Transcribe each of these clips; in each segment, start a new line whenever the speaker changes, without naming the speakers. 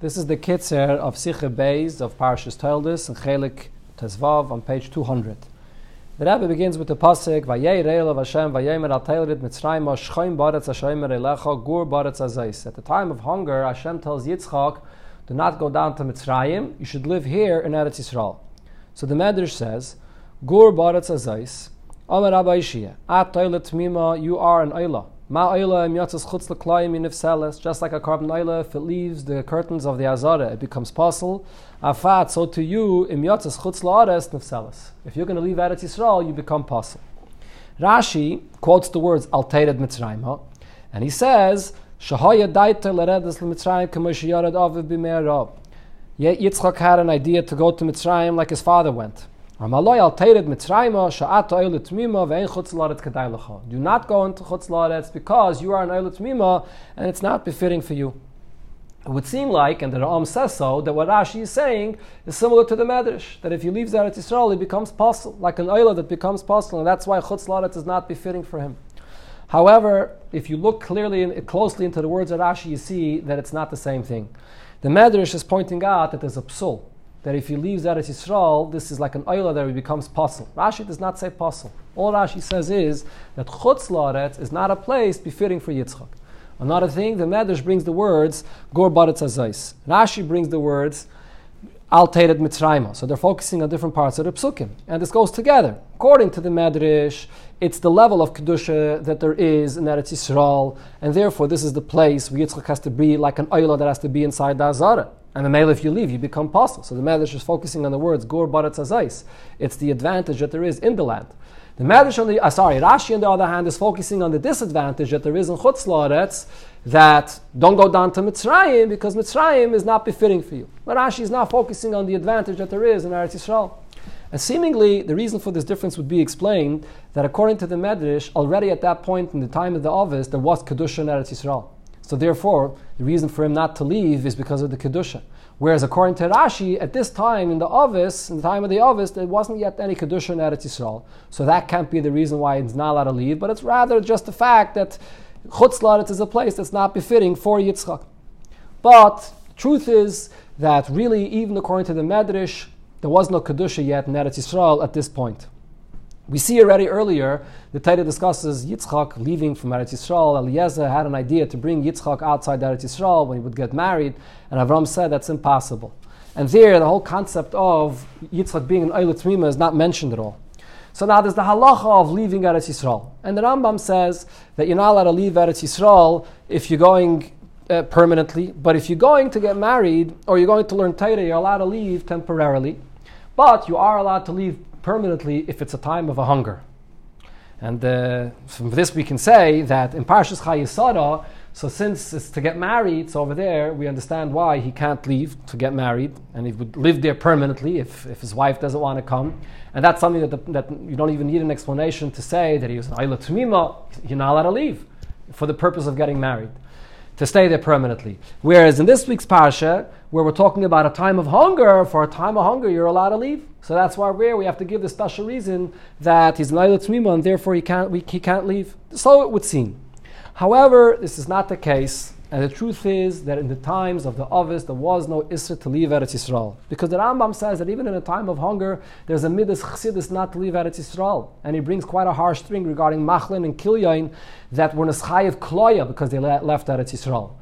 This is the Kitzer of Sicha Beis of Parshas Toldus and Chelik Tezvav on page 200. The Rebbe begins with the pasuk Vayei Reil of Hashem Vayemer Teilit Mitzrayim Shchoim Baretz Hashem Elecha Gur Baretz Azais. At the time of hunger, Hashem tells Yitzchak, "Do not go down to Mitzrayim. You should live here in Eretz Yisrael." So the Medrash says, "Gur Baretz Azais." Amar Rabbi Yishia, At Mima, you are an Eilah. Just like a korban oila, if it leaves the curtains of the azara, it becomes pasul. Afat, so to you. If you're going to leave Eretz Yisrael, you become pasul. Rashi quotes the words Altered Mitzrayim, and he says. Yitzchak had an idea to go to Mitzrayim like his father went. Do not go into Chutz Laretz because you are an Eilut Mima and it's not befitting for you. It would seem like, and the Ra'am says so, that what Rashi is saying is similar to the Medrash, that if you leave Eretz Yisrael, it becomes pasul, like an Eilah that becomes pasul, and that's why Chutz Laretz is not befitting for him. However, if you look clearly and closely into the words of Rashi, you see that it's not the same thing. The Medrash is pointing out that there's a psul, that if he leaves Eretz Yisrael, this is like an oila that he becomes pasul. Rashi does not say pasul. All Rashi says is that Chutz La'aretz is not a place befitting for Yitzchak. Another thing, the Medrash brings the words Gor Baretz Azais. Rashi brings the words Al Altated Mitzrayim. So they're focusing on different parts of the psukim. And this goes together. According to the Medrash, it's the level of Kedusha that there is in Eretz Yisrael, and therefore this is the place where Yitzchak has to be like an oila that has to be inside the Azara. And the male, if you leave, you become apostle. So the Medrash is focusing on the words Gur Baratz Azais. It's the advantage that there is in the land. The Medrash on the uh, sorry, Rashi on the other hand is focusing on the disadvantage that there is in Chutz La'aretz that don't go down to Mitzrayim because Mitzrayim is not befitting for you. But Rashi is now focusing on the advantage that there is in Eretz Yisrael. And seemingly, the reason for this difference would be explained that according to the Medrash, already at that point in the time of the Ovis, there was Kedusha in Eretz Yisrael. So therefore, the reason for him not to leave is because of the kedusha. Whereas according to Rashi, at this time in the Ovis, in the time of the Ovis, there wasn't yet any kedusha in Eretz Yisrael. So that can't be the reason why he's not allowed to leave. But it's rather just the fact that Chutz is a place that's not befitting for Yitzchak. But truth is that really, even according to the Medrash, there was no kedusha yet in Eretz Yisrael at this point. We see already earlier, the Torah discusses Yitzchak leaving from Eretz Yisrael. Eliezer had an idea to bring Yitzchak outside Eretz Yisrael when he would get married, and Avram said that's impossible. And there, the whole concept of Yitzchak being an Mima is not mentioned at all. So now there's the halacha of leaving Eretz Yisrael. And the Rambam says that you're not allowed to leave Eretz Yisrael if you're going uh, permanently, but if you're going to get married or you're going to learn Torah, you're allowed to leave temporarily. But you are allowed to leave permanently if it's a time of a hunger. And uh, from this we can say that in Parshas Chayei Sarah, so since it's to get married, so over there we understand why he can't leave to get married, and he would live there permanently if, if his wife doesn't want to come. And that's something that, the, that you don't even need an explanation to say that he was an Ayla Tumima, you're not allowed to leave for the purpose of getting married to stay there permanently. Whereas in this week's parsha, where we're talking about a time of hunger, for a time of hunger, you're allowed to leave. So that's why we're we have to give the special reason that he's Laila Tmima and therefore he can't, we, he can't leave. So it would seem. However, this is not the case. And the truth is that in the times of the Ovis, there was no Isra to leave Eretz Yisrael. Because the Rambam says that even in a time of hunger, there's a Midas Chassidus not to leave Eretz Yisrael. And he brings quite a harsh string regarding Machlon and Kilyon that were Neschayev Kloya because they left Eretz Yisrael.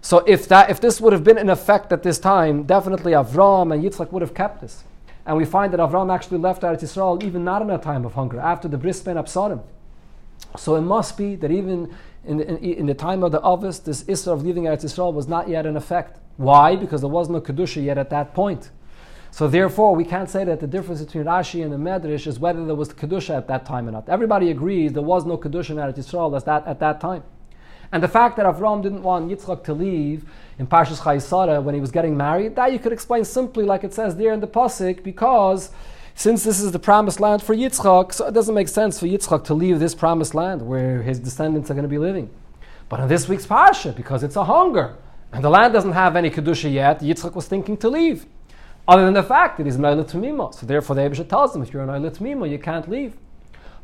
So if, that, if this would have been in effect at this time, definitely Avram and Yitzchak would have kept this. And we find that Avram actually left Eretz Yisrael even not in a time of hunger, after the Bris Bein HaBesarim. So it must be that even in the, in, in the time of the Ovis, this Isra of leaving Eretz Yisrael was not yet in effect. Why? Because there was no Kedusha yet at that point. So therefore, we can't say that the difference between Rashi and the Medrash is whether there was Kedusha at that time or not. Everybody agrees there was no Kedusha in Eretz Yisrael at that, at that time. And the fact that Avram didn't want Yitzchak to leave in Parshas Chayei Sarah when he was getting married, that you could explain simply like it says there in the Pasuk, because since this is the promised land for Yitzchak, so it doesn't make sense for Yitzchak to leave this promised land where his descendants are going to be living. But in this week's Parsha, because it's a hunger, and the land doesn't have any Kedusha yet, Yitzchak was thinking to leave. Other than the fact that he's an Eilat Tamima. So therefore the Abisha tells him, if you're an Eilat Tamima, you can't leave.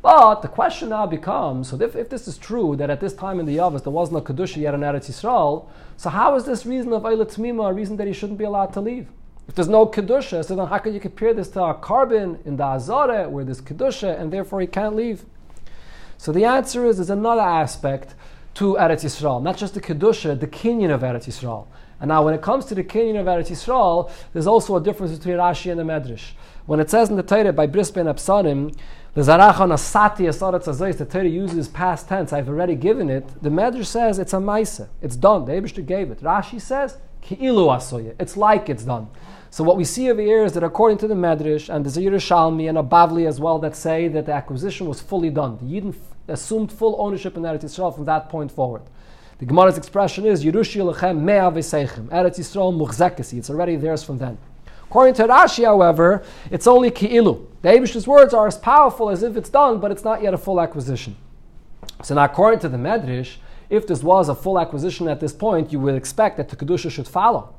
But the question now becomes: so if, if this is true that at this time in the Yavas there was no kedusha yet in Eretz Yisrael, so how is this reason of Eilat Tmima a reason that he shouldn't be allowed to leave? If there's no kedusha, so then how can you compare this to a korban in the Azara where there's kedusha and therefore he can't leave? So the answer is there's another aspect to Eretz Yisrael, not just the kedusha, the kinyan of Eretz Yisrael. And now, when it comes to the kinyan of Eretz Yisrael, there's also a difference between Rashi and the Medrash. When it says in the Torah by Bris bein HaBesarim, the Zarachon Asati Asarat the Torah uses past tense, I've already given it. The Medrash says it's a Maisa, it's done. The Abishter gave it. Rashi says, Ki'ilu Asoya, it's like it's done. So what we see over here is that according to the Medrash and the Yerushalmi and a Bavli as well that say that the acquisition was fully done. The Yidden assumed full ownership in Eretz Yisrael from that point forward. The Gemara's expression is Yerushi Lechem Mea V'Seichem Eretz Yisrael Muchzekesi. It's already theirs from then. According to Rashi, however, it's only ki'ilu. The Abish's words are as powerful as if it's done, but it's not yet a full acquisition. So now, according to the Medrash, if this was a full acquisition at this point, you would expect that the Kedusha should follow.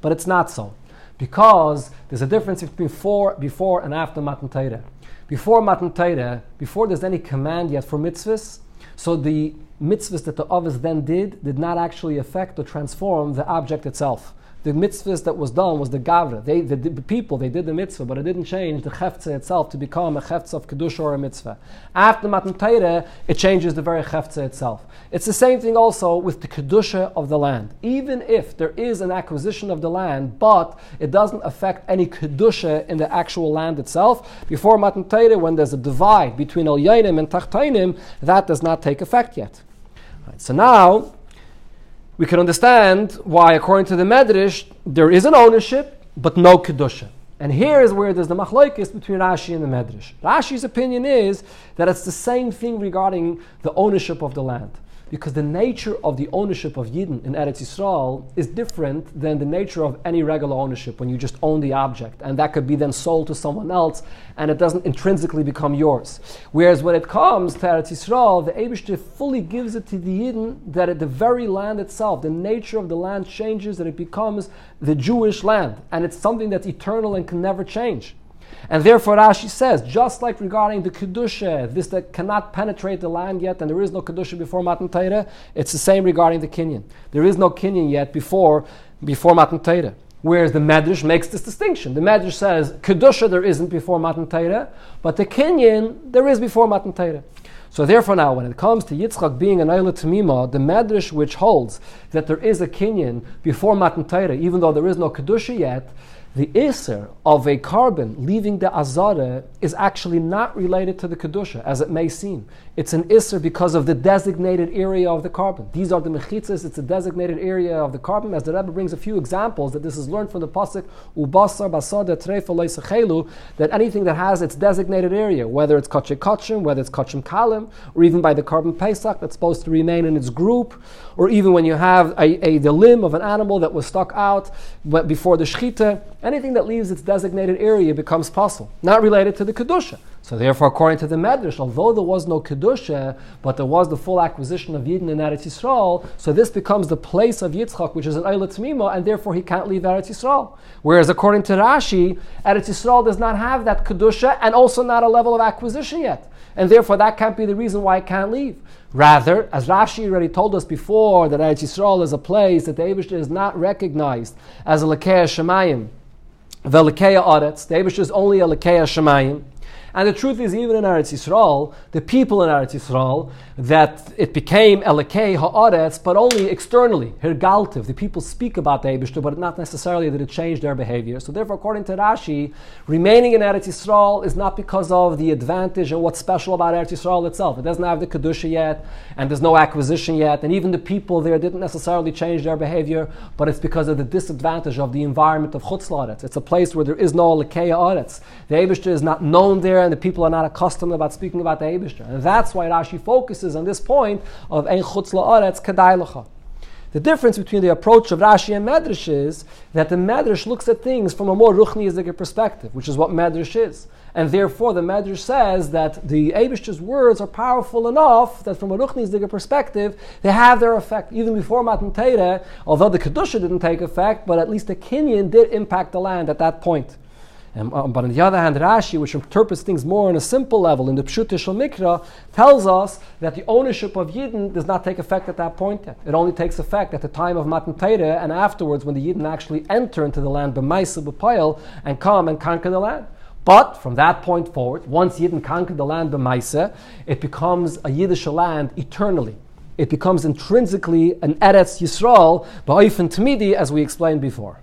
But it's not so. Because there's a difference between before, before and after Matan Torah. Before Matan Torah, before there's any command yet for mitzvahs, so the mitzvahs that the Avos then did did not actually affect or transform the object itself the mitzvahs that was done was the gavra. They, the, the, people, they did the mitzvah, but it didn't change the chefza itself to become a chefza of kedusha or a mitzvah. After Matan Torah, it changes the very chefza itself. It's the same thing also with the kedusha of the land. Even if there is an acquisition of the land, but it doesn't affect any kedusha in the actual land itself, before Matan Torah, when there's a divide between El and Tachtainim, that does not take effect yet. Right, so now, we can understand why, according to the Medrash, there is an ownership, but no Kedusha. And here is where there's the machlokes between Rashi and the Medrash. Rashi's opinion is that it's the same thing regarding the ownership of the land because the nature of the ownership of Yidden in Eretz Yisrael is different than the nature of any regular ownership when you just own the object, and that could be then sold to someone else, and it doesn't intrinsically become yours. Whereas when it comes to Eretz Yisrael, the Eibushter fully gives it to the Yidden that at the very land itself, the nature of the land changes, that it becomes the Jewish land, and it's something that's eternal and can never change. And therefore Rashi says, just like regarding the Kedusha, this that cannot penetrate the land yet, and there is no Kedusha before Matan Torah, it's the same regarding the Kinyan. There is no Kinyan yet before, before Matan Torah. Whereas the Medrash makes this distinction. The Medrash says, Kedusha there isn't before Matan Torah, but the Kinyan there is before Matan Torah. So therefore now, when it comes to Yitzchak being an Eilat Tamima, the Medrash which holds that there is a Kinyan before Matan Torah, even though there is no Kedusha yet, the Iser of a korban leaving the Azara is actually not related to the Kedusha, as it may seem. It's an Iser because of the designated area of the korban. These are the Mechitzas, it's a designated area of the korban, as the Rebbe brings a few examples that this is learned from the Pasuk, Ubasar Basada Trefa that anything that has its designated area, whether it's Kachem Kachim, whether it's Kachim Kalim, or even by the korban Pesach that's supposed to remain in its group, or even when you have a, a the limb of an animal that was stuck out before the Shechita, anything that leaves its designated area becomes pasul, not related to the Kedusha. So therefore, according to the Medrash, although there was no Kedusha, but there was the full acquisition of Yidden in Eretz Yisrael, so this becomes the place of Yitzchak, which is an Eilat Mima, and therefore he can't leave Eretz Yisrael. Whereas according to Rashi, Eretz Yisrael does not have that Kedusha, and also not a level of acquisition yet. And therefore that can't be the reason why it can't leave. Rather, as Rashi already told us before, that Eretz Yisrael is a place that the Abishah is not recognized as a Lekeah Shemayim, the Lekeah Aretz, the Abishah is only a Lekeah Shemayim, and the truth is, even in Eretz Yisrael, the people in Eretz Yisrael, that it became Elekei Haaretz, but only externally, Hirgaltiv. The people speak about the Eibishter, but not necessarily that it changed their behavior. So therefore, according to Rashi, remaining in Eretz Yisrael is not because of the advantage and what's special about Eretz Yisrael itself. It doesn't have the Kedusha yet, and there's no acquisition yet, and even the people there didn't necessarily change their behavior, but it's because of the disadvantage of the environment of Chutz It's a place where there is no Elekei Haaretz. The Eibishter is not known there and the people are not accustomed about speaking about the Abishter. And that's why Rashi focuses on this point of Ein Chutz La'aretz Kedai The difference between the approach of Rashi and Medrash is that the Medrash looks at things from a more Ruchniyizik perspective, which is what Medrash is. And therefore, the Medrash says that the Abish's words are powerful enough that from a Ruchniyizik perspective, they have their effect. Even before Matan Torah, although the Kedusha didn't take effect, but at least the Kinyan did impact the land at that point. Um, uh, but on the other hand, Rashi, which interprets things more on a simple level in the Pshut Shal Mikra, tells us that the ownership of Yidden does not take effect at that point yet. It only takes effect at the time of Matan Torah and afterwards when the Yidden actually enter into the land b'maisa b'payel and come and conquer the land. But from that point forward, once Yidden conquered the land b'maisa, it becomes a Yiddish land eternally. It becomes intrinsically an Eretz Yisrael, ba'ofen Tamidi, as we explained before.